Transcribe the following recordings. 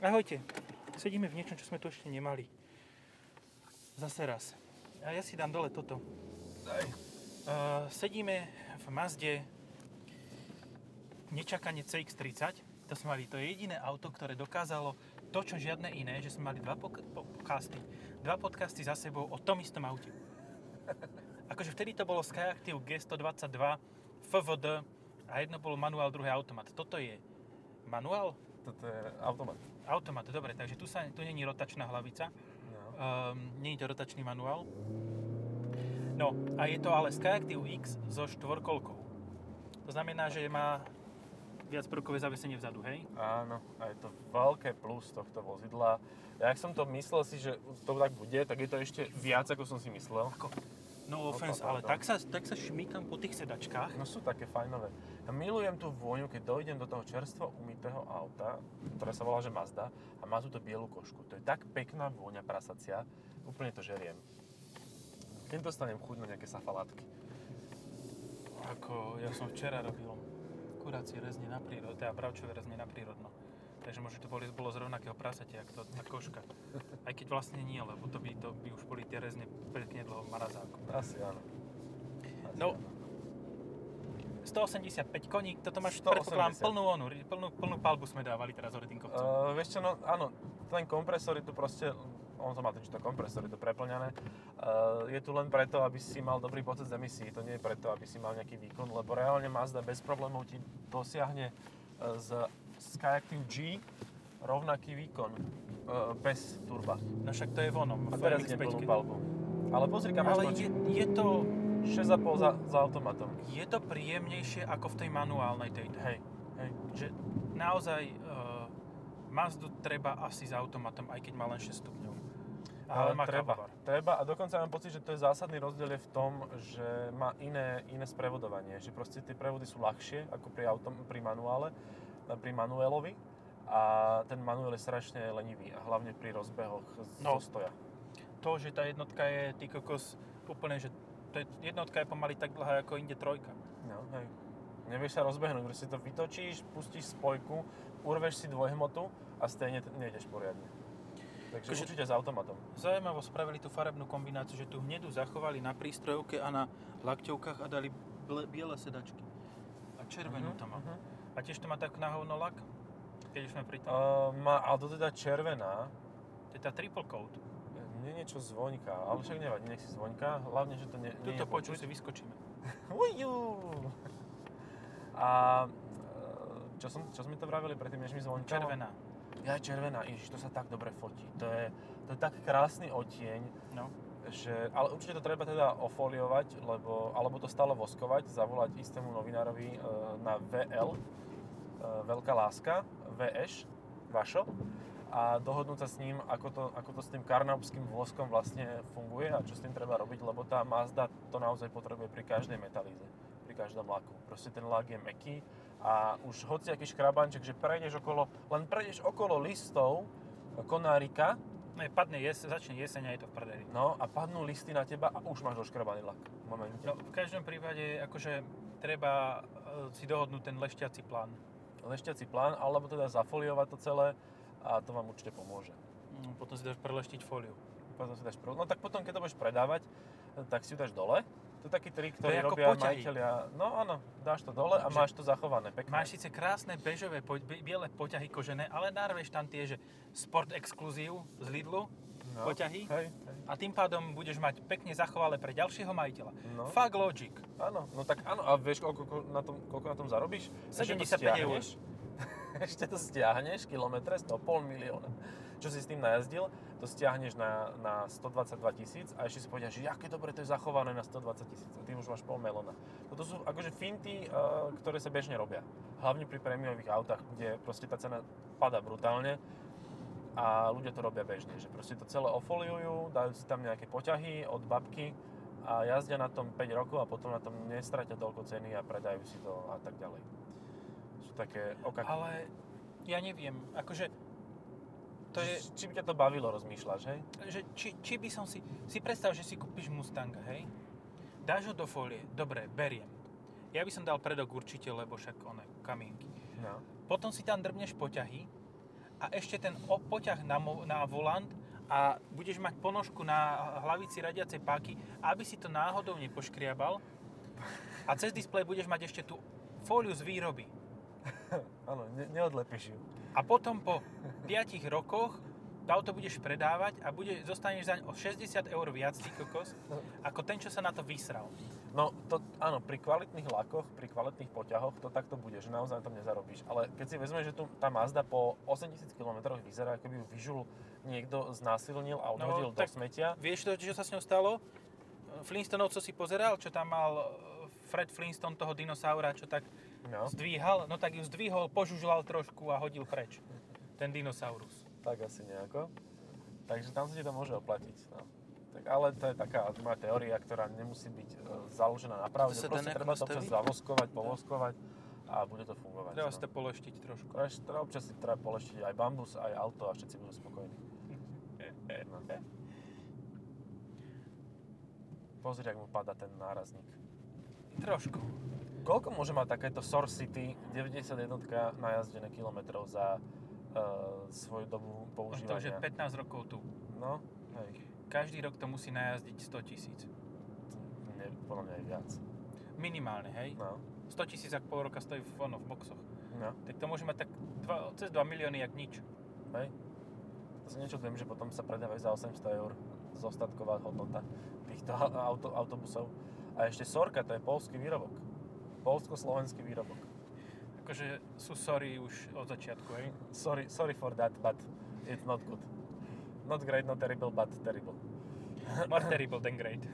Ahojte. Sedíme v niečom, čo sme tu ešte nemali. Zase raz. A ja si dám dole toto. Daj. Uh, sedíme v Mazde nečakanie CX-30. To sme mali, to je jediné auto, ktoré dokázalo to, čo žiadne iné, že sme mali dva pok- podcasty. Dva podcasty za sebou o tom istom aute. Akože vtedy to bolo Skyactiv G122 FVD a jedno bolo manuál, druhé automat. Toto je manuál? Toto je automat. Automat, dobre, takže tu, sa, tu není rotačná hlavica. No. Um, je to rotačný manuál. No, a je to ale Skyactiv X so štvorkolkou. To znamená, že má viac prvkové zavesenie vzadu, hej? Áno, a je to veľké plus tohto vozidla. Ja som to myslel si, že to tak bude, tak je to ešte viac, ako som si myslel. Ako? No No, offense, ale tak sa, tak sa šmýkam po tých sedačkách. No sú také fajnové. Ja milujem tú vôňu, keď dojdem do toho čerstvo umytého auta, ktoré sa volá, že Mazda, a má túto bielu košku. To je tak pekná vôňa prasacia, úplne to žeriem. Keď dostanem chuť na nejaké safalátky. Ako ja som včera robil kurácie rezne na prírodno, teda bravčové rezne na prírodno. Takže možno to boli, bolo z rovnakého prasatia, ako to, tá koška. Aj keď vlastne nie, lebo to by, to by už boli tie rezne pekne dlho marazáku. Asi áno. Asi No, áno. 185 koní, toto máš 180. predpokladám plnú onu, plnú, plnú palbu sme dávali teraz kopcom. Uh, vieš čo, no áno, ten kompresor je tu proste, on to má totiž to kompresor, je to preplňané. Uh, je tu len preto, aby si mal dobrý pocit z emisí, to nie je preto, aby si mal nejaký výkon, lebo reálne Mazda bez problémov ti dosiahne z Skyactiv G rovnaký výkon uh, bez turba. No však to je vonom, A teraz idem MX-5. plnú palbu. Ale pozri kam Ale je, je to, 6,5 za, za automatom. je to príjemnejšie ako v tej manuálnej tejto. Hej, hej. Že naozaj uh, Mazdu treba asi s automatom, aj keď má len 6 stupňov. Ale má treba, treba a dokonca mám pocit, že to je zásadný rozdiel je v tom, že má iné, iné sprevodovanie, že proste tie prevody sú ľahšie ako pri, autom, pri manuále, e, pri manuelovi a ten manuál je strašne lenivý a hlavne pri rozbehoch z No. stoja. To, že tá jednotka je, ty kokos, úplne, že to je, jednotka je pomaly tak dlhá ako inde trojka. No, hej. Nevieš sa rozbehnúť, proste to vytočíš, pustíš spojku, urveš si dvojhmotu a stejne nejdeš poriadne. Takže Akože- určite s automatom. Zaujímavo spravili tú farebnú kombináciu, že tú hnedu zachovali na prístrojovke a na lakťovkách a dali biele sedačky. A červenú Mhm, to má. A tiež to má tak na hovno lak, keď už sme pri tom. Uh, má, ale to teda červená, To je tá triple coat. nie niečo zvoňka, ale však nevadí, nech si zvoňka, hlavne, že to nie, nie Tuto je počuť si vyskočíme. Ujú. A e, čo, som, čo sme to vravili predtým, než mi zvončalo? Červená. Ja, červená, ježiš, to sa tak dobre fotí. To je, to je tak krásny odtieň, No. Že, ale určite to treba teda ofoliovať, lebo, alebo to stále voskovať, zavolať istému novinárovi e, na VL, e, Veľká láska, VŠ, Vašo, a dohodnúť sa s ním, ako to, ako to s tým karnauským voskom vlastne funguje a čo s tým treba robiť, lebo tá Mazda to naozaj potrebuje pri každej metalíze, pri každom laku. Proste ten lak je meký a už hociaký škrabanček, že prejdeš okolo, len prejdeš okolo listov konárika, Je, padne jes, začne jeseň a je to v prdeli. no a padnú listy na teba a už máš doškrabaný lak v momente. No, v každom prípade, akože treba e, si dohodnúť ten lešťací plán. Lešťací plán, alebo teda zafoliovať to celé a to vám určite pomôže. No, potom si dáš preleštiť fóliu. Potom si dáš prv... No tak potom, keď to budeš predávať, tak si ju dáš dole. To je taký trik, ktorý ako robia poťahy. majiteľia. No áno, dáš to dole a Že- máš to zachované, pekné. Máš síce krásne bežové, po, biele poťahy kožené, ale narveš tam tie, že Sport Exclusive z Lidlu, no. poťahy. Hej, hej. a tým pádom budeš mať pekne zachovalé pre ďalšieho majiteľa. No. Fuck logic. Áno, no tak áno, a vieš, koľko, na tom, koľko na tom zarobíš? Ešte to 75 eur. Ešte to stiahneš, kilometre, z toho pol milióna. Čo si s tým najazdil, to stiahneš na, na 122 tisíc a ešte si povedia, že aké dobre to je zachované na 120 tisíc a tým už máš pol melóna. Toto sú akože finty, eh, ktoré sa bežne robia. Hlavne pri prémiových autách, kde proste tá cena pada brutálne a ľudia to robia bežne, že proste to celé ofoliujú, dajú si tam nejaké poťahy od babky a jazdia na tom 5 rokov a potom na tom nestratia toľko ceny a predajú si to a tak ďalej. Sú také okaky. Ale ja neviem, akože to je, Či- by ťa to bavilo, rozmýšľaš, hej? že či, či by som si, si predstav, že si kúpiš Mustanga, hej? Dáš ho do folie, dobre, beriem. Ja by som dal predok určite, lebo však one, kamienky. No. Potom si tam drbneš poťahy a ešte ten poťah na, mo- na volant a budeš mať ponožku na hlavici radiacej páky, aby si to náhodou nepoškriabal. A cez displej budeš mať ešte tú fóliu z výroby. Áno, ne, neodlepíš ju. A potom po 5 rokoch to auto budeš predávať a bude, zostaneš zaň o 60 eur viac, ty kokos, ako ten, čo sa na to vysral. No, to, áno, pri kvalitných lakoch, pri kvalitných poťahoch to takto bude, že naozaj na tom nezarobíš. Ale keď si vezmeš, že tu tá Mazda po 8000 km vyzerá, ako by ju vyžul niekto znásilnil a odhodil do tak- smetia. Vieš to, čo sa s ňou stalo? Flintstoneov, co si pozeral, čo tam mal e, Fred Flintstone, toho dinosaura, čo tak No, zdvíhal, no tak ju zdvihol, požužlal trošku a hodil preč. Ten dinosaurus. tak asi nejako. Takže tam sa ti to môže oplatiť. No. Tak, ale to je taká moja teória, ktorá nemusí byť e, založená na pravde. Proste treba to občas zavoskovať, povoskovať a bude to fungovať. Treba no. si to poleštiť trošku. Treba, treba občas si treba poleštiť aj bambus, aj auto a všetci budú spokojní. No. Pozri, ak mu padá ten nárazník. Trošku. Koľko môže mať takéto Source City 91 najazdené kilometrov za uh, svoju dobu To už je používania? 15 rokov tu. No, hej. Každý rok to musí najazdiť 100 tisíc. Nie, podľa mňa aj viac. Minimálne, hej? No, 100 tisíc, ak pol roka stojí v, ono, v boxoch. no, Tak to môže mať tak dva, cez 2 milióny, jak nič. hej. To sa nečudujem, že potom sa predávajú za 800 eur zostatková hodnota týchto auto, autobusov. A ešte Sorka, to je polský výrobok. Polsko-slovenský výrobok. Akože sú sorry už od začiatku, hej? Sorry, sorry for that, but it's not good. Not great, not terrible, but terrible. More terrible than great.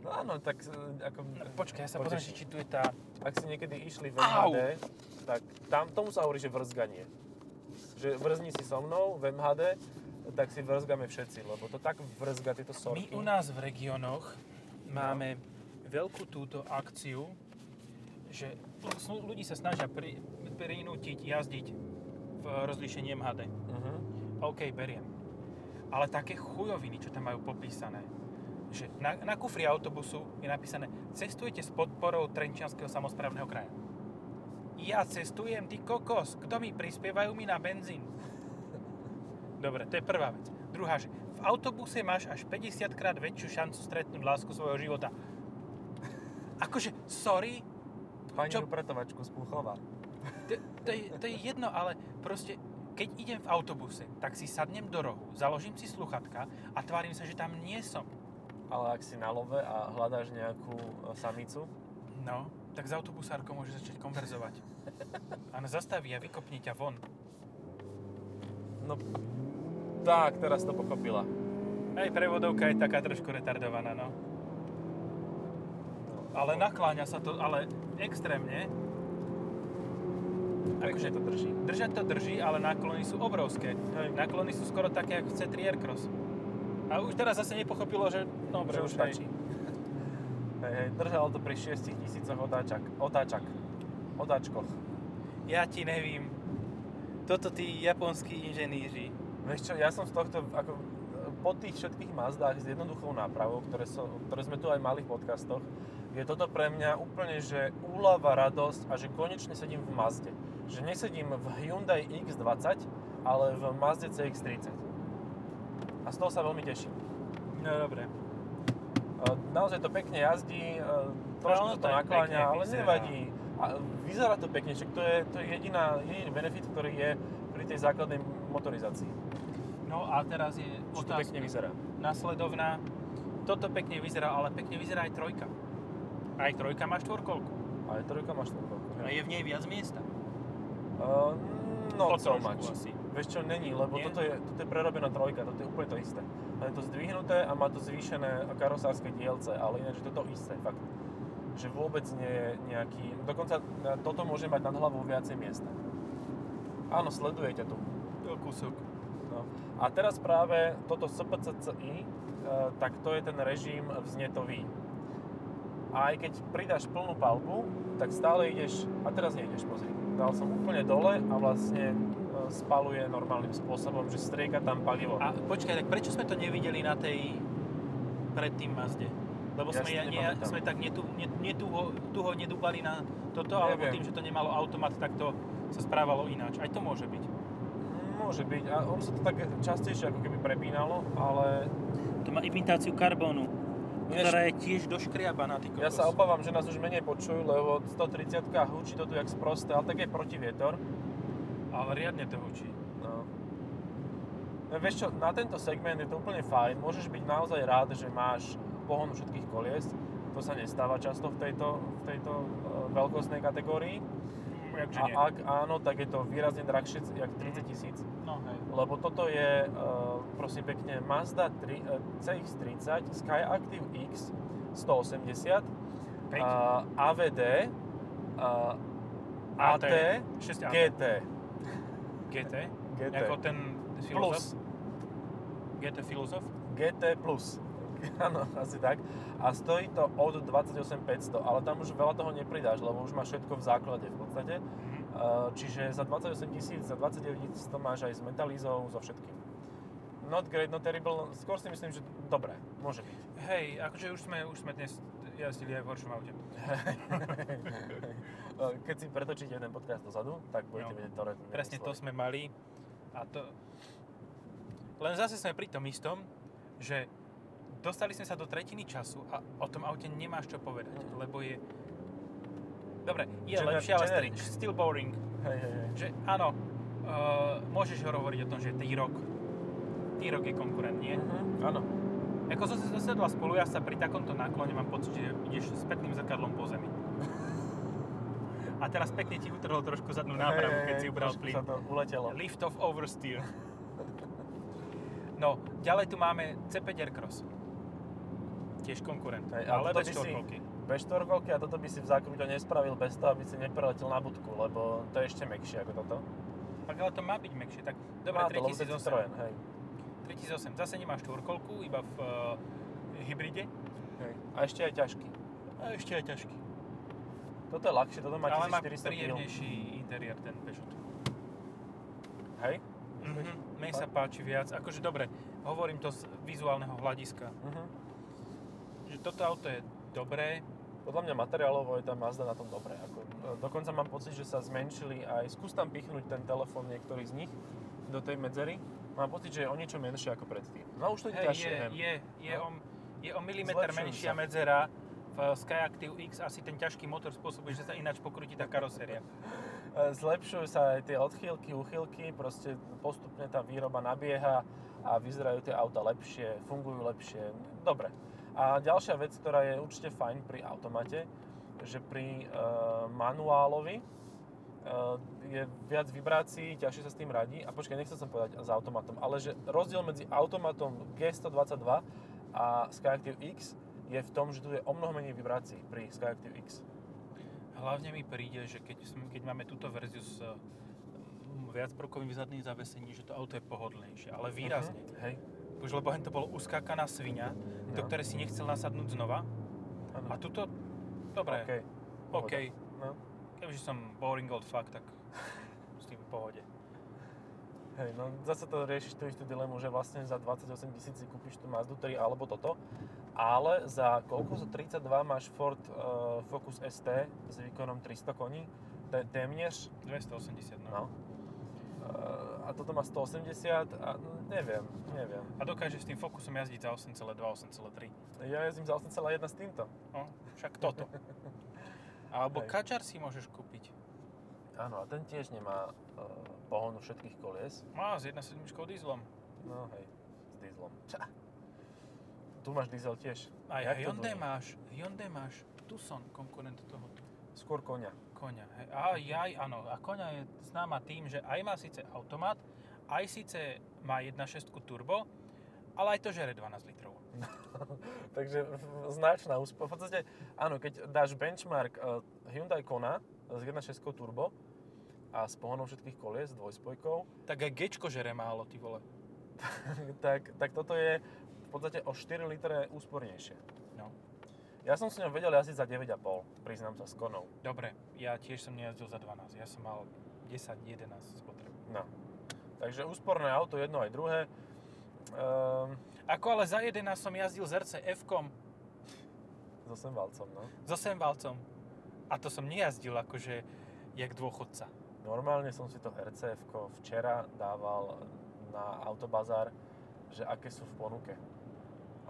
No áno, tak e, ako... Počkaj, ja sa pozriem, či tu je tá... Ak si niekedy išli v! MHD, tak tam tomu sa hovorí, že vrzganie. Že vrzni si so mnou v MHD, tak si vrzgame všetci, lebo to tak vrzga tieto My sorky. u nás v regiónoch máme veľkú túto akciu, že ľudí sa snažia pri, prinútiť jazdiť v rozlíšení MHD. Mhm. OK, beriem. Ale také chujoviny, čo tam majú popísané, že na, na kufri autobusu je napísané cestujete s podporou Trenčianského samozprávneho kraja. Ja cestujem, ty kokos, kto mi prispievajú mi na benzín? Dobre, to je prvá vec. Druhá, že v autobuse máš až 50 krát väčšiu šancu stretnúť lásku svojho života. Akože, sorry, Pani upratovačku z Púchova. to, to, je, to je jedno, ale proste, keď idem v autobuse, tak si sadnem do rohu, založím si sluchatka a tvárim sa, že tam nie som. Ale ak si na love a hľadáš nejakú e, samicu, No, tak s autobusárkou môže začať konverzovať. A zastaví a vykopne ťa von. no tak, teraz to pochopila. Aj prevodovka je taká trošku retardovaná, no. Ale nakláňa sa to, ale extrémne. Akože to drží. Držať to drží, ale náklony sú obrovské. Hej. Náklony sú skoro také, ako v C3 Aircross. A už teraz zase nepochopilo, že no, Že už hej. stačí. Hej, hej, držalo to pri 6 tisícoch otáčak. Otáčak. Otáčkoch. Ja ti nevím. Toto tí japonskí inženýri. Vieš čo, ja som z tohto, ako po tých všetkých Mazdách s jednoduchou nápravou, ktoré, som, ktoré sme tu aj mali v podcastoch, je toto pre mňa úplne, že úlava, radosť a že konečne sedím v Mazde. Že nesedím v Hyundai X20, ale v Mazde CX-30. A z toho sa veľmi teším. No dobre. Naozaj to pekne jazdí, e, trošku No, sa to nakláňa, ale vyzerá. nevadí. A vyzerá to pekne, však to je, to je jediná, jediný benefit, ktorý je pri tej základnej motorizácii. No a teraz je Že to pekne otázka vyzerá. nasledovná. Toto pekne vyzerá, ale pekne vyzerá aj trojka. Aj trojka má štvorkolku. Ale trojka má štvorkolku. A je v nej viac miesta. Uh, no, so much. asi. Vieš čo, není, lebo Nie? toto je, toto je prerobená trojka, toto je úplne to isté. Len je to zdvihnuté a má to zvýšené karosárske dielce, ale ináč je to to isté, fakt. Že vôbec nie je nejaký, dokonca e, toto môže mať nad hlavou viacej miesta. Áno, sleduje ťa tu. Kúsok. No. A teraz práve toto SPCCI, e, tak to je ten režim vznetový. A aj keď pridáš plnú palbu, tak stále ideš, a teraz nejdeš, pozri. Dal som úplne dole a vlastne e, spaluje normálnym spôsobom, že strieka tam palivo. A počkaj, tak prečo sme to nevideli na tej predtým Mazde? Lebo Ja sme, ja, sme tak netu, ne, netuho, tuho nedúbali na toto, alebo tým, že to nemalo automat, tak to sa správalo ináč. Aj to môže byť. Môže byť. A on sa to tak častejšie ako keby prepínalo, ale To má imitáciu karbónu, Vieš- ktorá je tiež doškriabaná, ty kokos. ja sa obávam, že nás už menej počujú, lebo 130 hučí to tu jak sprosté, ale tak je protivietor. Ale riadne to hučí. No. No, vieš čo, na tento segment je to úplne fajn. Môžeš byť naozaj rád, že máš pohon všetkých kolies. To sa nestáva často v tejto, v tejto uh, veľkostnej kategórii. Jakže A nie. ak áno, tak je to výrazne drahšie, jak 30 tisíc. No hej. Lebo toto je, uh, prosím pekne, Mazda 3, uh, CX-30 Skyactiv X 180 Päť? uh, AVD uh, AT, AT, 6 AT. GT. GT? GT. Ako ten Plus. filozof? GT filozof? GT Plus. Áno, asi tak. A stojí to od 28 500, ale tam už veľa toho nepridáš, lebo už máš všetko v základe v podstate. Mhm. Uh, čiže za 28 tisíc, za 29 tisíc to máš aj s metalizou, so všetkým. Not great, not terrible, skôr si myslím, že dobre, môže byť. Hej, akože už sme, už sme dnes jazdili aj v horšom aute. Keď si pretočíte jeden podcast dozadu, tak budete Jo. vedieť, ktoré Presne to sme mali. A to... Len zase sme pri tom istom, že dostali sme sa do tretiny času a o tom aute nemáš čo povedať, Mhm. lebo je... Dobre, je Gener- lepšie, ale generic. still, boring. Hej, hej, hej. Že áno, uh, môžeš hovoriť o tom, že T-Roc, T-Roc je konkurent, nie? Mhm, áno. Ako som si zasedla spolu, ja sa pri takomto náklone mám pocit, že ideš s pekným zrkadlom po zemi. A teraz pekne ti utrhol trošku zadnú nápravu, Hej, keď si ubral plyn. sa to uletelo. Lift off oversteer. No, ďalej tu máme C5 Aircross. Tiež konkurent, Hej, ale bez by si- štvorkolky. Bez štvorkolky a toto by si v zákrute nespravil bez toho, aby si nepreletel na budku, lebo to je ešte mekšie ako toto. Tak ale to má byť mekšie, tak dobre, Má to, lebo to je 3008. Citroen, hej. 3008, zase nemá štvorkolku, iba v uh, hybride. hej. A ešte aj ťažký. A ešte aj ťažký. Toto je ľahšie, toto má ale má 1400 kg. príjemnejší interiér ten Peugeot. Hej? Mhm, mne sa páči viac. Akože dobre, hovorím to z vizuálneho hľadiska. Mhm. Že toto auto je dobré, Podľa mňa materiálovo je tá Mazda na tom dobré. Ako, e, dokonca mám pocit, že sa zmenšili aj, skús tam pichnúť ten telefón niektorý z nich do tej medzery. Mám pocit, že je o niečo menšie ako predtým. No už to je Hej, ťažšie. je, je, je, No. o, je o milimeter Zlepšujú menšia sa. medzera v Skyactiv X, asi ten ťažký motor spôsobuje, že sa ináč pokrúti tá karoséria. E, Zlepšujú sa aj tie odchýlky, uchýlky, proste postupne tá výroba nabieha a vyzerajú tie auta lepšie, fungujú lepšie. Dobre. A ďalšia vec, ktorá je určite fajn pri automate, že pri e, manuálovi e, je viac vibrácií, ťažšie sa s tým radí. A počkaj, nechcel som povedať s automatom, ale že rozdiel medzi automatom G122 a Skyactiv X je v tom, že tu je o mnoho menej vibrácií pri Skyactiv X. Hlavne mi príde, že keď, keď máme túto verziu s viacprokovým zadným zavesením, že to auto je pohodlnejšie, ale výrazne. Mhm, Hej. Už lebo to bolo uskákaná svinia, do No. ktorej si nechcel nasadnúť znova. Áno. A tuto, dobre, OK. OK. No. Kebyže som boring old fuck, tak s tým v pohode. Hej, no zase to riešiš tú istú dilemu, že vlastne za 28 tisíc si kúpiš tú Mazdu 3 alebo toto, ale za koľko? Za 32 máš Ford uh, Focus ST s výkonom 300 koní, Té- témnež, 280, no. no. Uh, a toto má 180 a mm, neviem, neviem. A dokáže s tým Focusom jazdiť za 8,2, 8,3. Ja jazdím za 8,1 s týmto. No, však toto. Alebo Hej. Kačar si môžeš kúpiť. Áno, a ten tiež nemá uh, pohonu všetkých kolies. Má s 1.7 dieselom. No hej, s dieslom. Ča. Tu máš diesel tiež. Aj Jak Hyundai máš, Hyundai máš Tucson, konkurent tohoto. Skôr konia. Hej. A jaj, áno. A koňa je známa tým, že aj má síce automat, aj síce má 1.6 turbo, ale aj to žere 12 litrov. Takže značná úspora. V podstate, áno, keď dáš benchmark uh, Hyundai Kona s 1.6 turbo a s pohonom všetkých kolies, dvojspojkou, Tak aj Gčko žere málo, ty vole. tak, tak toto je v podstate o 4 litre úspornejšie. No. Ja som s ňou vedel jazdiť za 9,5, priznám sa, s konou. Dobre, ja tiež som nejazdil za 12. Ja som mal 10-11 spotrebu. No. Takže úsporné auto, jedno aj druhé. Um, Ako ale za 11 som jazdil z RC F-kom so semvalcom, no. so valcom. A to som nejazdil akože jak dôchodca. No normálne som si to rcf včera dával na autobazár, že aké sú v ponuke.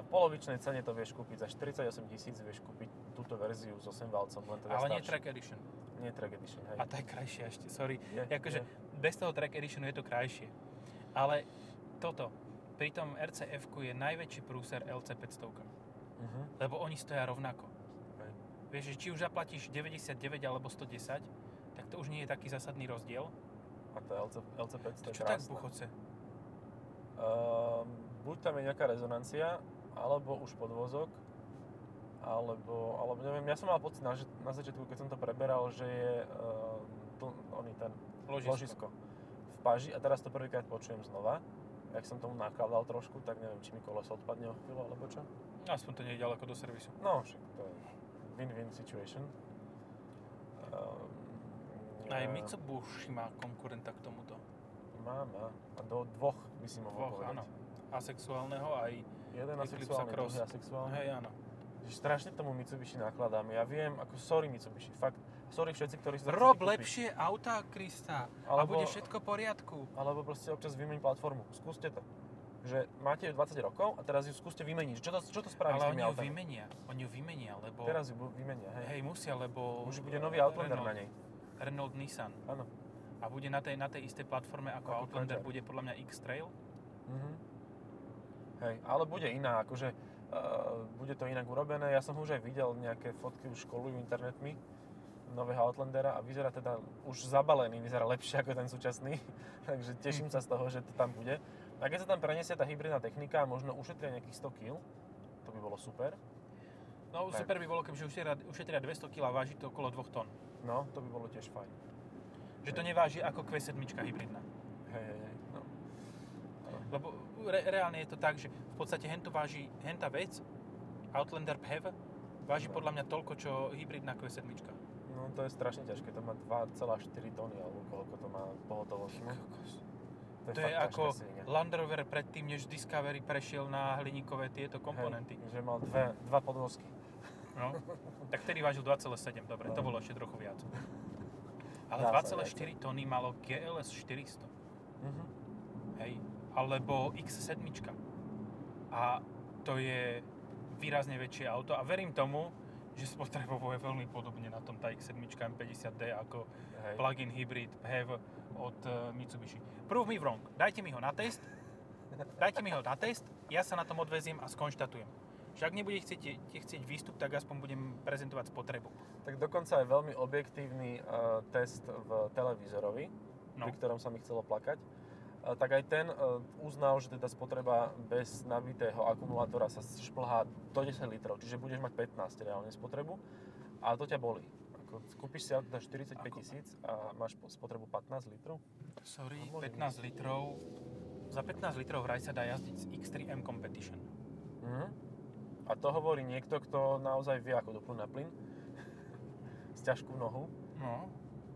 A v polovičnej cene to vieš kúpiť, za 48 tisíc vieš kúpiť túto verziu s 8 valcom, len teda Ale nie staršiu. Track Edition. Nie track edition, hej. A tá je krajšia ešte, sorry. Je, akože je. bez toho Track Editionu je to krajšie. Ale toto, pri tom rcf je najväčší prúser LC500, Mhm. lebo oni stoja rovnako. Hej. Vieš, že či už zaplatíš 99 alebo 110, tak to už nie je taký zásadný rozdiel. A to LC, LC500 je Čo tak krásne. buchoce? Ehm, buď tam je nejaká rezonancia, alebo už podvozok, alebo, alebo neviem, ja som mal pocit na, že- na začiatku, keď som to preberal, že je uh, tl, oný ten Ložisko. ložisko v paži a teraz to prvýkrát počujem znova. Jak som tomu nakladal trošku, tak neviem, či mi koleso odpadne o chvíľu, alebo čo. Aspoň to nie je ďaleko do servisu. No, však to je win-win situation. Um, Aj Mitsubishi má konkurenta k tomuto. Má, má. A do dvoch si mohol Dvoch, povedať. áno. Asexuálneho aj... Jeden asexuálny, druhý asexuálny. Hej, áno. Že strašne tomu Mitsubishi nakladám. Ja viem, ako sorry Mitsubishi, fakt. Sorry všetci, ktorí to Rob lepšie autá, Krista. A Alebo- bude všetko v poriadku. Alebo proste občas vymeň platformu. Skúste to. Že máte ju 20 rokov a teraz ju skúste vymeniť. Čo to, čo to spraví s Ale tými oni ju autami? vymenia. Oni ju vymenia, lebo... Teraz ju vymenia, hej. Hej, musia, lebo... Už bude nový Outlander Renault, na nej. Renault Nissan. Áno. A bude na tej, na tej istej platforme ako, Ako Outlander, bude podľa mňa X-Trail. Mhm. Hej, ale bude iná, akože uh, bude to inak urobené. Ja som už aj videl nejaké fotky, už školujú internetmi nového Outlandera a vyzerá teda už zabalený, vyzerá lepšie ako ten súčasný, takže teším sa z toho, že to tam bude. A keď sa tam preniesie tá hybridná technika a možno ušetria nejakých 100 kg, to by bolo super. No Tak. super by bolo, kebyže ušetria, ušetria 200 kg a váži to okolo 2 tón. No, to by bolo tiež fajn. Že to neváži ako Q7 hybridná. Hej, hej, hej. No. Lebo re, reálne je to tak, že v podstate hento váži, henta vec, Outlander PHEV, váži No. podľa mňa toľko, čo hybridná Q7. no to je strašne ťažké, to má 2,4 tony alebo koľko to má pohotovosti. To je fakt ťažká ako svinia. Land Rover predtým, než Discovery prešiel na hliníkové tieto komponenty. Hej, že mal dve, dva podvozky. No. Tak vtedy vážil 2,7, dobre, to No. bolo ešte trochu viac. Ale Dá sa 2,4 tony malo GLS 400, Mhm. hej, alebo X7. A to je výrazne väčšie auto a verím tomu, že spotrebovuje veľmi podobne na tom tá X7 M50D ako Hej. plug-in hybrid PHEV od eh, Mitsubishi. Prove me wrong. Dajte mi ho na test. Dajte mi ho na test, ja sa na tom odveziem a skonštatujem. Že ak nebude chcieť, chcieť výstup, tak aspoň budem prezentovať spotrebu. Tak dokonca aj veľmi objektívny uh, test v televízorovi, No. pri ktorom sa mi chcelo plakať, tak aj ten uh, uznal, že teda spotreba bez nabitého akumulátora sa šplhá do 10 litrov, čiže budeš mať 15 reálne spotrebu a to ťa bolí. Ako, kúpiš si auto za 45 Ako- tisíc a máš po- spotrebu 15 litrov? Sorry, No, môže 15 litrov. Za 15 litrov vraj sa dá jazdiť z X3M Competition. Mhm. A to hovorí niekto, kto naozaj vie, ako doplň na plyn. S ťažkú nohu. No,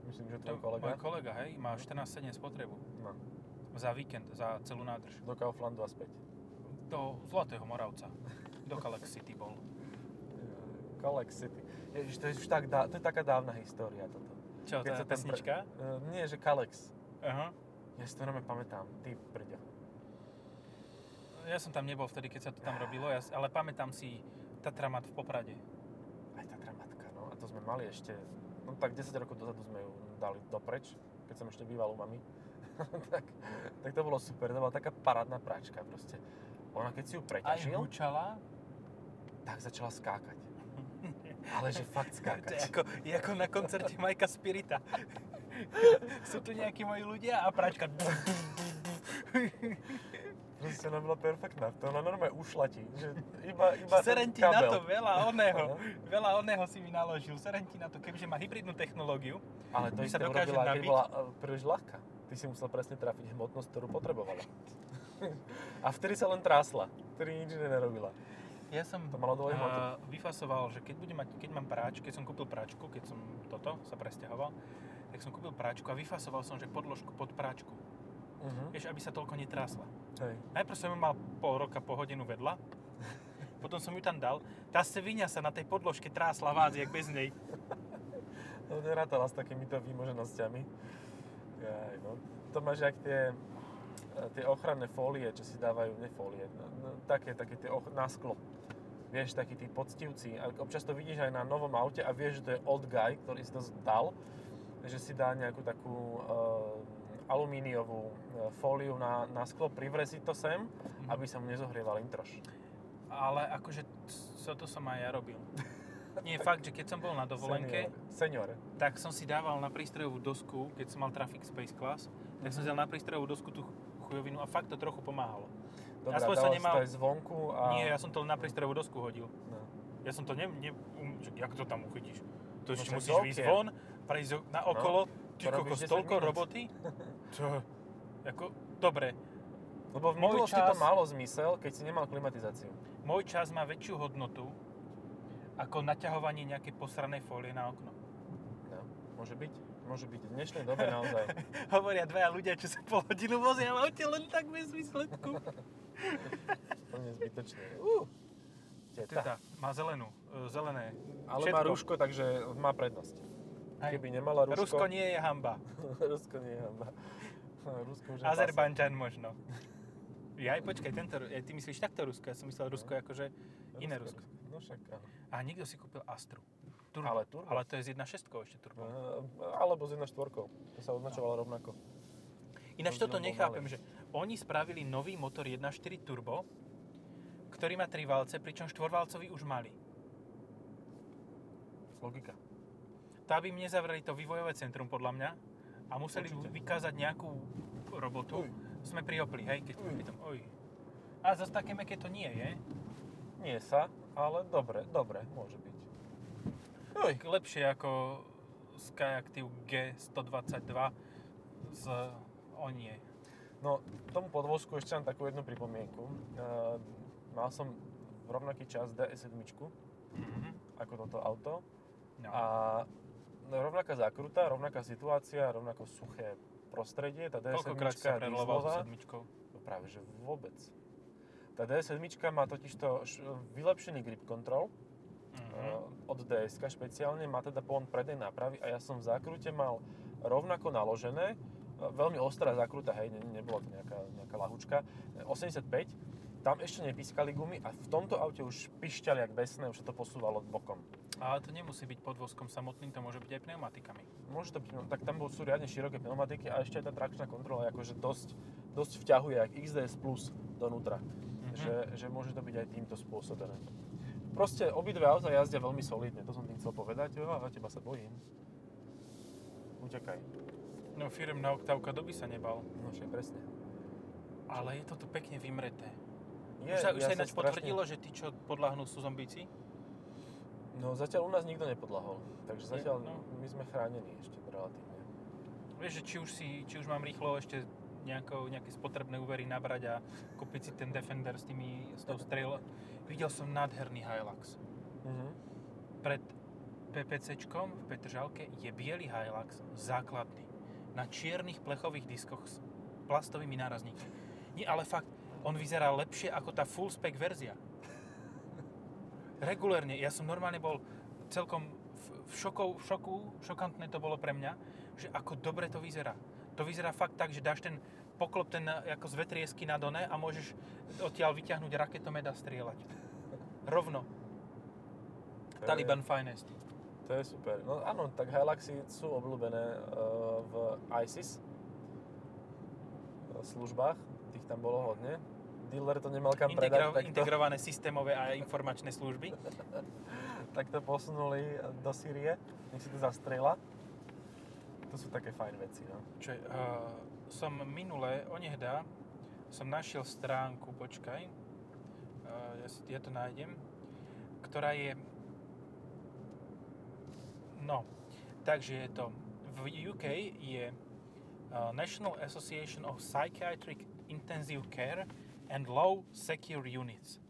Myslím, že tvoj kolega. môj kolega, hej, má 14,7 spotrebu. No, Za víkend, za celú nádrž. do Kauflandu a späť. Do Zlatého Moravca. Do Kalex City bol. Colex City. Ježiš, to je už tak dá, to je taká dávna história toto. Čo, Keď tá tam pre- pesnička? Uh, nie, že Kalex. Aha. Ja si to normálne pamätám. Ty prďo. Ja som tam nebol vtedy, keď sa to tam robilo, ja, ale pamätám si Tatramat v Poprade. Aj tá dramatka, no. A to sme mali ešte, no tak 10 rokov dozadu sme ju dali dopreč, keď som ešte býval u mami. tak, tak to bolo super, to bola taká parádna práčka proste. Ona keď si ju Aj preťažil, hučala. tak začala skákať. Ale že fakt To je skákať. ako, je ako na koncerte Majka Spirita. Sú tu nejakí moji ľudia a pračka. Proste ona bola perfektná. To ona normálne ušla ti. Že iba, iba ten Serenti na to veľa oného. Veľa oného si mi naložil. Serenti na to, kebyže má hybridnú technológiu. Ale to isté dokáže urobila, keď bola e, príliš ľahká. Ty si musel presne trafiť hmotnosť, ktorú potrebovala. A vtedy sa len trásla. Vtedy nič nerobila. Ja som To malo dole a, vyfasoval, že keď, budem mať, keď mám práč, keď som kúpil práčku, keď som toto sa presťahoval, tak som kúpil práčku a vyfasoval som, že podložku pod práčku. Uh-huh. Vieš, aby sa toľko netrásla. Hej. Najprv som ju mal pol roka po hodinu vedľa, potom som ju tam dal. Tá sevinia sa na tej podložke trásla vás, jak bez nej. No nerátala s takýmito výmoženosťami. Jaj, no. To máš jak tie, e, tie ochranné fólie, čo si dávajú, ne fólie, no, no, také, také tie och- na sklo. Vieš, takí tí poctivci. A občas to vidíš aj na novom aute a vieš, že to je old guy, ktorý si to dal, že si dá nejakú takú uh, alumíniovú e, fóliu na, na sklo, privrezi to sem, aby sa mu nezohrieval introš. Ale akože to, to som aj ja robil. Nie, fakt, že keď som bol na dovolenke, Senior. Senior. tak som si dával na prístrojovú dosku, keď som mal Traffic Space Class, tak som si dal na prístrojovú dosku tú chujovinu a fakt to trochu pomáhalo. Dobre, Aspoň som nemal- to zvonku a... Nie, ja som to na prístrojovú dosku hodil. No. Ja som to ne... ne um, jak to tam uchytíš? To No ešte však musíš výjsť von, prejsť na okolo, ty to robíš kokos, 10 toľko minút. roboty? To, ako, dobre, Lebo v minulosti to čas- malo zmysel, keď si nemal klimatizáciu. môj čas má väčšiu hodnotu ako naťahovanie nejakej posranej fólie na okno. No, môže byť. Môže byť. V dnešnej dobe naozaj. Hovoria dvaja ľudia, čo sa pol hodinu vozia v aute len tak bez výsledku. Plne zbytočné. Uh, teta. Teda, má zelenú, e, zelené. Ale má rúško, takže má prednosť. Hej. Keby nemala rúško... Rusko nie je hamba. Rusko nie je hamba. Rusko už je Azerbajdžan možno. Ja aj počkaj, tento, ty myslíš takto Rusko? Ja som myslel Rusko akože pase. iné Rusko. No však áno. A niekto si kúpil Astru. Turbo. Ale turbo. Ale to je s 1.6 ešte turbo. Eh, Alebo s 1.4. To sa označovalo rovnako. Ináč to toto nechápem, že oni spravili nový motor 1.4 turbo, ktorý má 3 valce, pričom štvorvalcový už mali. Logika. Tá by im nezavreli to vývojové centrum podľa mňa a museli Určite. vykázať nejakú robotu. Uj. Sme pri Opli, hej, keď pri tom, oj. A zase také meké to nie je. Nie sa, ale dobre, dobre, môže byť. Tak lepšie ako Skyactiv G122 z o nie. No, tomu podvozku ešte mám takú jednu pripomienku. Uh, mal som v rovnaký čas DS7 Mhm. ako toto auto No. a rovnaká zákruta, rovnaká situácia, rovnako suché prostredie. Tá DS7 Koľkokrát sa? No práve, že vôbec. Tá DS7 má totižto vylepšený grip control Mhm. uh, od DSK špeciálne, má teda pohon prednej nápravy a ja som v zákrute mal rovnako naložené, uh, veľmi ostrá zákruta, hej, ne, nebola to nejaká, nejaká lahučka, 85, tam ešte nepískali gumy a v tomto aute už pišťali jak besné, už sa to posúvalo bokom. Ale to nemusí byť podvozkom samotným, to môže byť aj pneumatikami. Môže to byť, no, tak tam sú riadne široké pneumatiky a ešte aj tá trakčná kontrola akože dosť, dosť vťahuje, jak XDS Plus donútra. Mhm. Že, že môže to byť aj týmto spôsobené. Proste obidve auta jazdia veľmi solidne, to som tým chcel povedať. Jo, a teba sa bojím. Utekaj. No firmná oktávka doby sa nebal. No však presne. Ale je to tu pekne vymreté. Je, už sa, už ja sa ináč strašne- potvrdilo, že tí, čo podľahnú, sú zombíci? No zatiaľ u nás nikto nepodlahol. Takže zatiaľ no. my sme chránení ešte relatívne. Vieš, že či už, si, či už mám rýchlo ešte nejako, nejaké spotrebné úvery nabrať a kúpiť si ten Defender s, tými, s tou strel. Videl som nádherný Hilux. Mhm. Pred PPCčkom v Petržalke je biely Hilux základný. Na čiernych plechových diskoch s plastovými nárazníkmi. Nie, ale fakt, on vyzerá lepšie ako tá full spec verzia. Regulérne, ja som normálne bol celkom v, v, šokov, v šoku, šokantné to bolo pre mňa, že ako dobre to vyzerá. To vyzerá fakt tak, že dáš ten poklop ten ako z vetriesky na done a môžeš odtiaľ vyťahnuť raketomet a strieľať. Rovno. To je- Taliban Finest. To je super. No áno, tak Hiluxy sú obľúbené uh, v ISIS uh, službách, tých tam bolo hodne. Dealer to nemal kam Integro, predať, tak to, integrované systémové a informačné služby. tak to posunuli do Sýrie, nech si to zastrela. To sú také fajn veci, no. Čo uh, som minule, onehdá, som našiel stránku, počkaj, uh, ja, si, ja to nájdem, ktorá je, no, takže je to, v UK je uh, National Association of Psychiatric Intensive Care and Low Secure Units.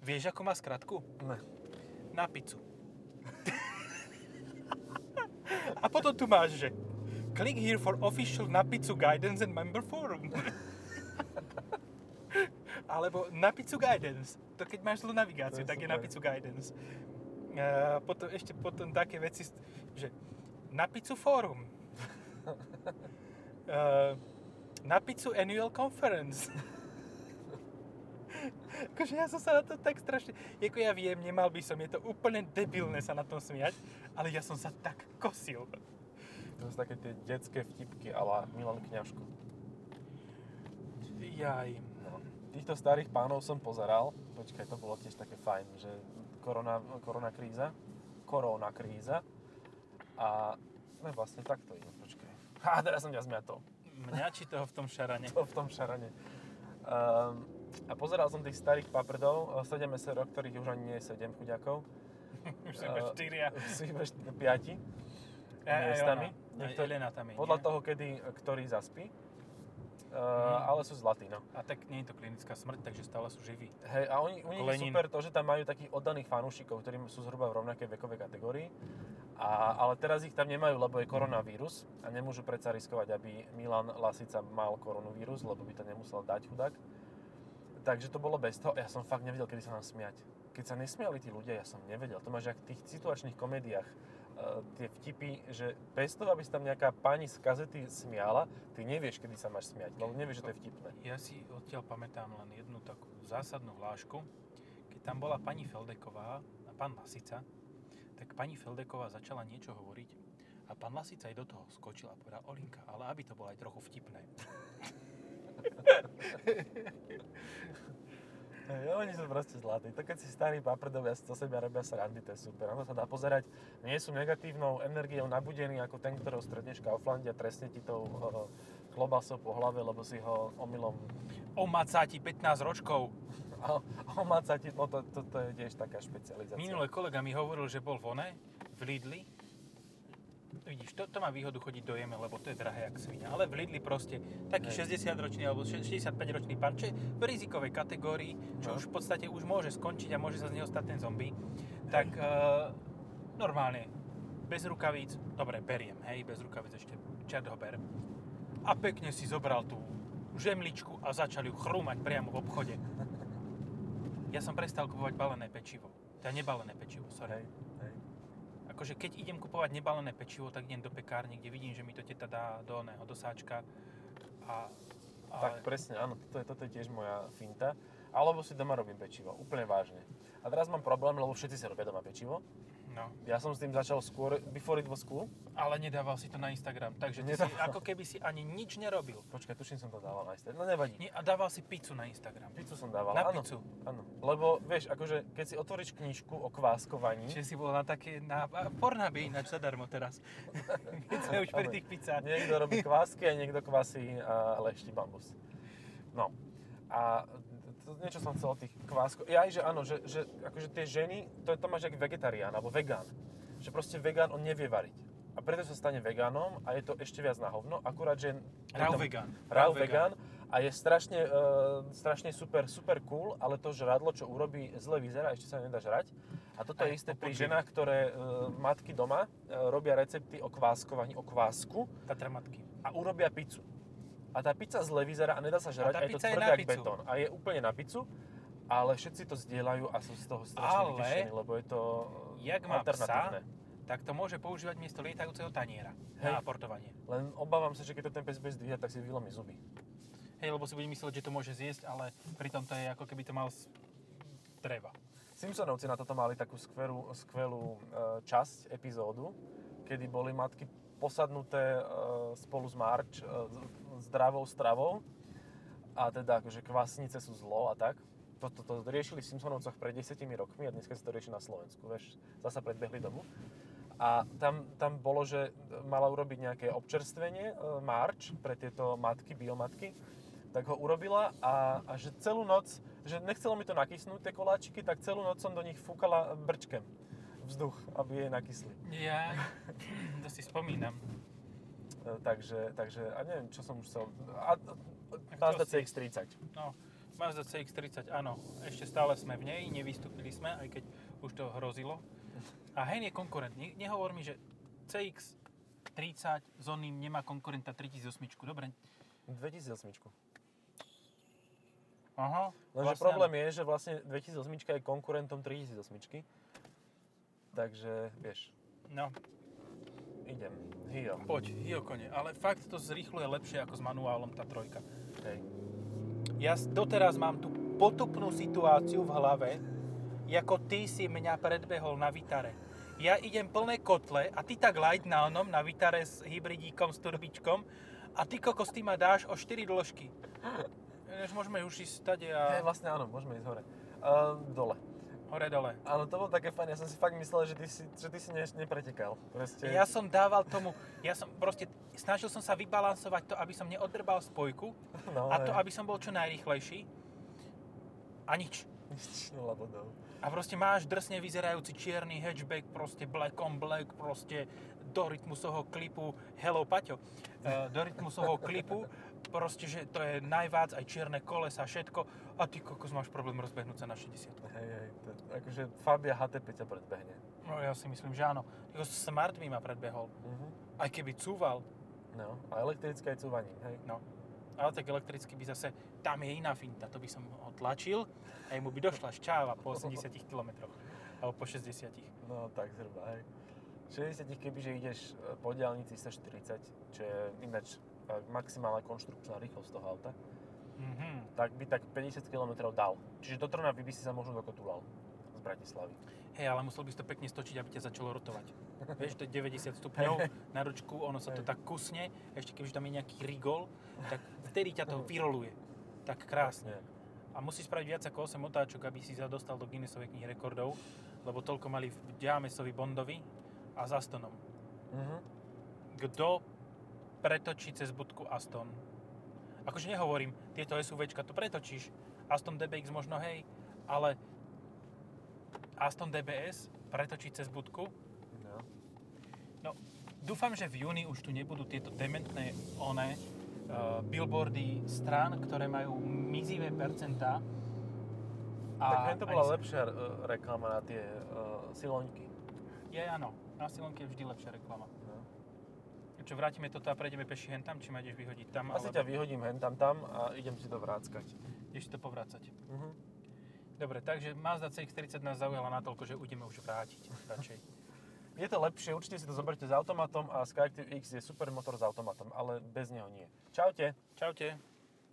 Vieš, ako má skratku? Ne. Na pizzu. A potom tu máš, že click here for official na pizzu guidance and member forum. Alebo na pizzu guidance. To keď máš zlú navigáciu, je tak je super. pizzu guidance. A potom ešte potom také veci, že na pizzu forum. Uh, na pizzu annual conference. akože ja som sa na to tak strašne... Jako ja viem, nemal by som, je to úplne debilné sa na tom smiať, ale ja som sa tak kosil. To sú také tie detské vtipky ala Milan Kňažko. Jaj. No. Týchto starých pánov som pozeral. Počkaj, to bolo tiež také fajn, že korona, korona kríza. Korona kríza. A no vlastne takto ide, počkaj. Ha, teraz som ťa zmiatol. Mňa či toho v tom šarane? To v tom šarane. Um, a pozeral som tých starých paprdov, 7 SRO, ktorých už ani nie je 7 chuďakov. Už sú iba Eh, 4 Sú iba 5 miestami. Niektor- Elena tam je, Podľa nie? toho, kedy, ktorý zaspí. Uh. Ale sú zlatí, no. A tak nie je to klinická smrť, takže stále sú živí. Hej, a oni, u nich je super to, že tam majú takých oddaných fanúšikov, ktorí sú zhruba v rovnakej vekovej kategórii. A, ale teraz ich tam nemajú, lebo je koronavírus a nemôžu predsa riskovať, aby Milan Lasica mal koronavírus, lebo by to nemusel dať chudák. Takže to bolo bez toho. Ja som fakt nevedel, kedy sa nám smiať. Keď sa nesmiali tí ľudia, ja som nevedel. To máš jak v tých situačných komédiách. Uh, tie vtipy, že bez toho, aby sa tam nejaká pani z kazety smiala, ty nevieš, kedy sa máš smiať, lebo nevieš, že to je vtipné. Ja si odtiaľ pamätám len jednu takú zásadnú hlášku. Keď tam bola pani Feldeková a pán Lasica, tak pani Feldeková začala niečo hovoriť a pán Lasica aj do toho skočil a povedal Olinka, ale aby to bolo aj trochu vtipné. Hej, oni sú proste zlatí. To keď si starí paprdovia zo seba robia srandy, to je super. Ono sa dá pozerať, nie sú negatívnou energiou nabudení ako ten, ktorého stretneš v Kauflande a trestne ti tou uh, klobasou po hlave, lebo si ho omylom Omacá ti 15 ročkov. omáca ti, no to, to, to je tiež taká špecializácia. Minulé kolega mi hovoril, že bol v one, v Lidli. Vidíš, to, to má výhodu chodiť do Jeme, lebo to je drahé jak svinia. Ale v Lidli proste taký Hej. 60-ročný alebo 65-ročný pán, čo je v rizikovej kategórii, čo No. už v podstate už môže skončiť a môže sa z neho stať ten zombie, tak uh, normálne, bez rukavíc, dobre, beriem, hej, bez rukavíc ešte, čert ho ber. A pekne si zobral tú žemličku a začal ju chrúmať priamo v obchode. Ja som prestal kupovať balené pečivo. Teda nebalené pečivo, sorry. Hej. Akože keď idem kupovať nebalené pečivo, tak idem do pekárne, kde vidím, že mi to teta dá do oného, do sáčka. A, Tak presne, áno, toto je, toto je tiež moja finta. Alebo si doma robím pečivo, úplne vážne. A teraz mám problém, lebo všetci si robia doma pečivo. No, Ja som s tým začal skôr, before it was cool. ale nedával si to na Instagram, takže ty si, ako keby si ani nič nerobil. Počkaj, tuším som to dával na Instagram. No nevadí. Nie, a dával si pizzu na Instagram. Pizzu som dával, Na áno. pizzu. Áno, lebo vieš, akože keď si otvoríš knižku o kváskovaní, Čiže si bol na také, na Pornhube ináč zadarmo teraz. Keď sme už pri tých pizzách. niekto robí kvásky a niekto kvasí a lešti bambus. No. A to, niečo som chcel o tých kváskoch. Ja aj, že áno, že, že akože tie ženy, to, to máš jak vegetarián alebo vegán. Že proste vegán, on nevie variť. A preto sa stane vegánom a je to ešte viac na hovno, akurát, že... Raw vegan. Raw vegan. A je strašne, uh, strašne super, super cool, ale to žradlo, čo urobí, zle vyzerá, ešte sa nedá žrať. A toto Aj je isté pri ženách, ktoré uh, matky doma uh, robia recepty o kváskovaní, o kvásku Tatra matky. a urobia pizzu. A tá pizza zle vyzerá a nedá sa žrať, tá a, je to tvrdé pizzu. betón. A je úplne na pizzu, ale všetci to zdieľajú a sú z toho strašne Ale- vytešení, lebo je to Jak má psa, tak to môže používať miesto lietajúceho taniera Hej. na aportovanie. Len obávam sa, že keď to ten pes bude zdvíhať, tak si vylomí zuby. Hej, lebo si bude myslieť, že to môže zjesť, ale pritom to je ako keby to mal z dreva. Simpsonovci na toto mali takú skvelú, skvelú e, časť, epizódu, kedy boli matky posadnuté e, spolu s Marč e, zdravou stravou a teda akože kvasnice sú zlo a tak. Toto to, to riešili v Simpsonovcoch pred 10 rokmi a dneska si to rieši na Slovensku, vieš, zasa predbehli domu. A tam, tam bolo, že mala urobiť nejaké občerstvenie, e, Marč, pre tieto matky, biomatky, tak ho urobila a, a že celú noc, že nechcelo mi to nakysnúť, tie koláčiky, tak celú noc som do nich fúkala brčkem vzduch, aby jej nakysli. Ja, to si spomínam. E, Takže, takže, a neviem, čo som už chcel. A, Mazda si- CX-30. No, Mazda CX-30, áno, ešte stále sme v nej, nevystúpili sme, aj keď už to hrozilo. A hen je konkurent. Ne, nehovor mi, že CX-30 s oným nemá konkurenta 3008. Dobre. 2008. Aha. Lenže vlastne problém je, že vlastne 2008 je konkurentom 3008. Takže, vieš, No, idem. Hio. Poď, Hio kone. Ale fakt to zrýchluje lepšie ako s manuálom tá trojka. Hej. Ja doteraz mám tú potupnú situáciu v hlave, ako ty si mňa predbehol na Vitare. Ja idem plné kotle a ty tak light na onom, na Vitare s hybridíkom, s turbičkom a ty kokos, ty ma dáš o 4 dĺžky. Než môžeme už ísť stade Hej, a vlastne áno, môžeme ísť hore. Uh, dole. Hore dole. Áno, to bolo také fajn, ja som si fakt myslel, že ty si, že ty si ne, nepretekal. Proste. Ja som dával tomu, ja som proste, snažil som sa vybalansovať to, aby som neodrbal spojku no, a to, aby som bol čo najrýchlejší. A nič. Nič, nula bodov. A proste máš drsne vyzerajúci čierny hatchback, proste black on black, proste do rytmusového klipu, hello Paťo, uh, do rytmusového klipu, proste, že to je najvác, aj čierne kolesa, všetko, a ty kokos máš problém rozbehnúť sa na 60. Hej, hej, akože Fabia HT5 ťa predbehne. No ja si myslím, že áno. Jako Smart by ma predbehol, Mhm. aj keby cúval, No, a elektrické aj cúvaním, hej. no. Ale tak elektricky by zase, tam je iná finta, to by som ho tlačil a mu by došla šťáva po 80 km, alebo po 60. No, tak zhruba, hej. 60 kebyže ideš e, po diálnici 140, čo je ináč e, maximálna konštrukčná rýchlosť toho auta, Mhm. tak by tak 50 km dal. Čiže do Trnavy by si sa možno dokotulal z Bratislavy. Hej, ale musel by si to pekne stočiť, aby ťa začalo rotovať. Vieš, to je 90 stupňov na ručku, ono sa to tak kusne, ešte kebyže tam je nejaký rigol, tak vtedy ťa to vyroluje. Tak krásne. A musíš spraviť viac ako 8 otáčok, aby si sa dostal do Guinnessovej knihy rekordov, lebo toľko mali v Diamesovi Bondovi a s Astonom. Mhm. Kto pretočí cez budku Aston? Akože nehovorím, tieto SUVčka to pretočíš, Aston DBX možno hej, ale Aston DBS pretočí cez budku? No. No, dúfam, že v júni už tu nebudú tieto dementné one uh, billboardy strán, ktoré majú mizivé percentá. tak to bola sa- lepšia e, reklama na tie uh, siloňky. Je, áno. Na Silonke je vždy lepšia reklama. No. Čo, vrátime toto a prejdeme peši hen tam, či ma ideš vyhodiť tam? Asi ťa vyhodím hen tam a idem si to vráckať. Ideš si to povrácať. Mhm. Dobre, takže Mazda CX-40 nás zaujala natoľko, že ideme už vrátiť radšej. Je to lepšie, určite si to zoberte s automatom a Skyactiv X je super motor s automatom, ale bez neho nie. Čaute. Čaute.